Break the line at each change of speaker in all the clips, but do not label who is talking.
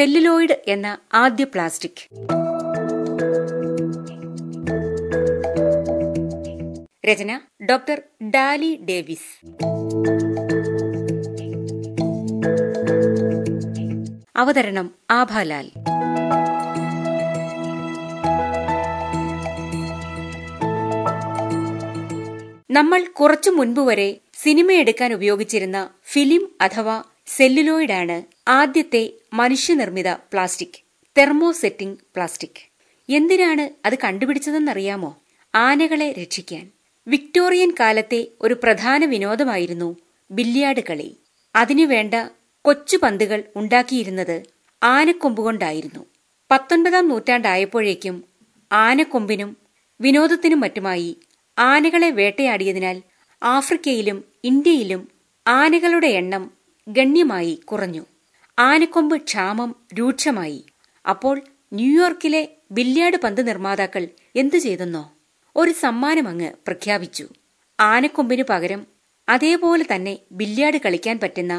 Celluloid എന്ന ആദ്യ plastic. രചന ഡോക്ടർ ഡാലി ഡേവിസ്. അവതരണം ആഭാലാൽ. നമ്മൾ കുറച്ചു മുൻപ് വരെ സിനിമയെടുക്കാൻ ഉപയോഗിച്ചിരുന്ന ഫിലിം അഥവാ സെല്ലുലോയിഡാണ് ആദ്യത്തെ മനുഷ്യനിർമ്മിത പ്ലാസ്റ്റിക് തെർമോസെറ്റിംഗ് പ്ലാസ്റ്റിക്. എന്തിനാണ് അത് കണ്ടുപിടിച്ചതെന്നറിയാമോ? ആനകളെ രക്ഷിക്കാൻ. വിക്ടോറിയൻ കാലത്തെ ഒരു പ്രധാന വിനോദമായിരുന്നു ബില്യാർഡ് കളി. അതിനുവേണ്ട കൊച്ചു പന്തുകൾ ഉണ്ടാക്കിയിരുന്നത് ആനക്കൊമ്പുകൊണ്ടായിരുന്നു. പത്തൊൻപതാം നൂറ്റാണ്ടായപ്പോഴേക്കും ആനക്കൊമ്പിനും വിനോദത്തിനും മറ്റുമായി ആനകളെ വേട്ടയാടിയതിനാൽ ആഫ്രിക്കയിലും ഇന്ത്യയിലും ആനകളുടെ എണ്ണം ഗണ്യമായി കുറഞ്ഞു. ആനക്കൊമ്പ് ക്ഷാമം രൂക്ഷമായി. അപ്പോൾ ന്യൂയോർക്കിലെ ബില്ല്യാർഡ് പന്ത് നിർമ്മാതാക്കൾ എന്തു ചെയ്തെന്നോ? ഒരു സമ്മാനം അങ്ങ് പ്രഖ്യാപിച്ചു. ആനക്കൊമ്പിനു പകരം അതേപോലെ തന്നെ ബില്ല്യാർഡ് കളിക്കാൻ പറ്റുന്ന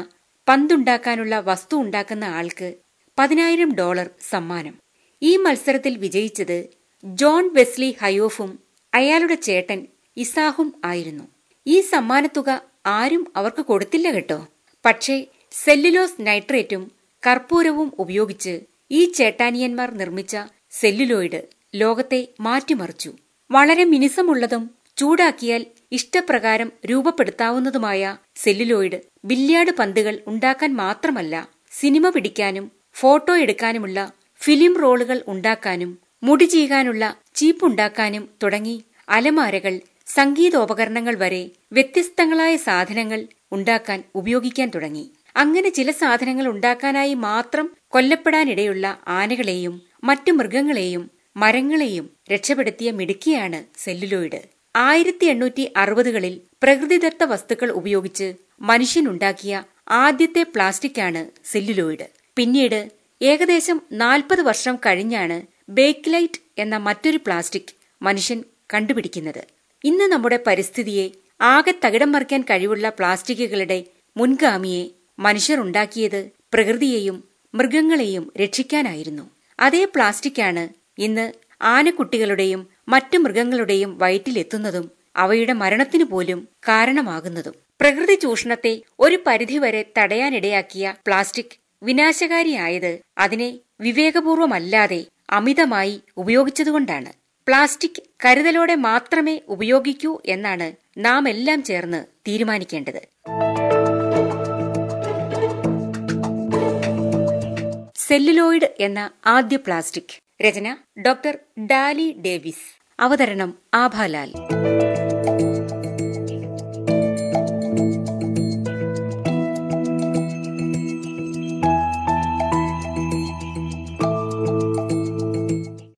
പന്തുണ്ടാക്കാനുള്ള വസ്തു ഉണ്ടാക്കുന്ന ആൾക്ക് പതിനായിരം ഡോളർ സമ്മാനം. ഈ മത്സരത്തിൽ വിജയിച്ചത് ജോൺ വെസ്ലി ഹയോഫും അയാളുടെ ചേട്ടൻ ഇസാഹും ആയിരുന്നു. ഈ സമ്മാനത്തുക ആരും അവർക്ക് കൊടുത്തില്ല കേട്ടോ. പക്ഷേ സെല്ലുലോസ് നൈട്രേറ്റും കർപ്പൂരവും ഉപയോഗിച്ച് ഈ ചേട്ടാനിയന്മാർ നിർമ്മിച്ച സെല്ലുലോയിഡ് ലോകത്തെ മാറ്റിമറിച്ചു. വളരെ മിനുസമുള്ളതും ചൂടാക്കിയാൽ ഇഷ്ടപ്രകാരം രൂപപ്പെടുത്താവുന്നതുമായ സെല്ലുലോയിഡ് ബില്യാർഡ് പന്തുകൾ ഉണ്ടാക്കാൻ മാത്രമല്ല സിനിമ പിടിക്കാനും ഫോട്ടോ എടുക്കാനുമുള്ള ഫിലിം റോളുകൾ ഉണ്ടാക്കാനും മുടി ചീകാനുള്ള ചീപ്പുണ്ടാക്കാനും തുടങ്ങി അലമാരകൾ സംഗീതോപകരണങ്ങൾ വരെ വ്യത്യസ്തങ്ങളായ സാധനങ്ങൾ ഉണ്ടാക്കാൻ ഉപയോഗിക്കാൻ തുടങ്ങി. അങ്ങനെ ചില സാധനങ്ങൾ ഉണ്ടാക്കാനായി മാത്രം കൊല്ലപ്പെടാനിടയുള്ള ആനകളെയും മറ്റു മൃഗങ്ങളെയും മരങ്ങളെയും രക്ഷപ്പെടുത്തിയ മിടുക്കിയാണ് സെല്ലുലോയിഡ്. ആയിരത്തി എണ്ണൂറ്റി അറുപതുകളിൽ പ്രകൃതിദത്ത വസ്തുക്കൾ ഉപയോഗിച്ച് മനുഷ്യനുണ്ടാക്കിയ ആദ്യത്തെ പ്ലാസ്റ്റിക്കാണ് സെല്ലുലോയിഡ്. പിന്നീട് ഏകദേശം നാൽപ്പത് വർഷം കഴിഞ്ഞാണ് ബേക്ക്ലൈറ്റ് എന്ന മറ്റൊരു പ്ലാസ്റ്റിക് മനുഷ്യൻ കണ്ടുപിടിക്കുന്നത്. ഇന്ന് നമ്മുടെ പരിസ്ഥിതിയെ ആകെ തകിടം മറിക്കാൻ കഴിവുള്ള പ്ലാസ്റ്റിക്കുകളുടെ മുൻഗാമിയെ മനുഷ്യർ ഉണ്ടാക്കിയത് പ്രകൃതിയെയും മൃഗങ്ങളെയും രക്ഷിക്കാനായിരുന്നു. അതേ പ്ലാസ്റ്റിക്കാണ് ഇന്ന് ആനക്കുട്ടികളുടെയും മറ്റു മൃഗങ്ങളുടെയും വയറ്റിലെത്തുന്നതും അവയുടെ മരണത്തിനു പോലും കാരണമാകുന്നതും. പ്രകൃതി ചൂഷണത്തെ ഒരു പരിധിവരെ തടയാനിടയാക്കിയ പ്ലാസ്റ്റിക് വിനാശകാരിയായത് അതിനെ വിവേകപൂർവമല്ലാതെ അമിതമായി ഉപയോഗിച്ചതുകൊണ്ടാണ്. പ്ലാസ്റ്റിക് കരുതലോടെ മാത്രമേ ഉപയോഗിക്കൂ എന്നാണ് നാം എല്ലാം ചേർന്ന് തീരുമാനിക്കേണ്ടത്. സെല്ലുലോയിഡ് എന്ന ആദ്യ പ്ലാസ്റ്റിക്. രചന ഡോക്ടർ ഡാലി ഡേവിസ്. അവതരണം ആഭാലാൽ.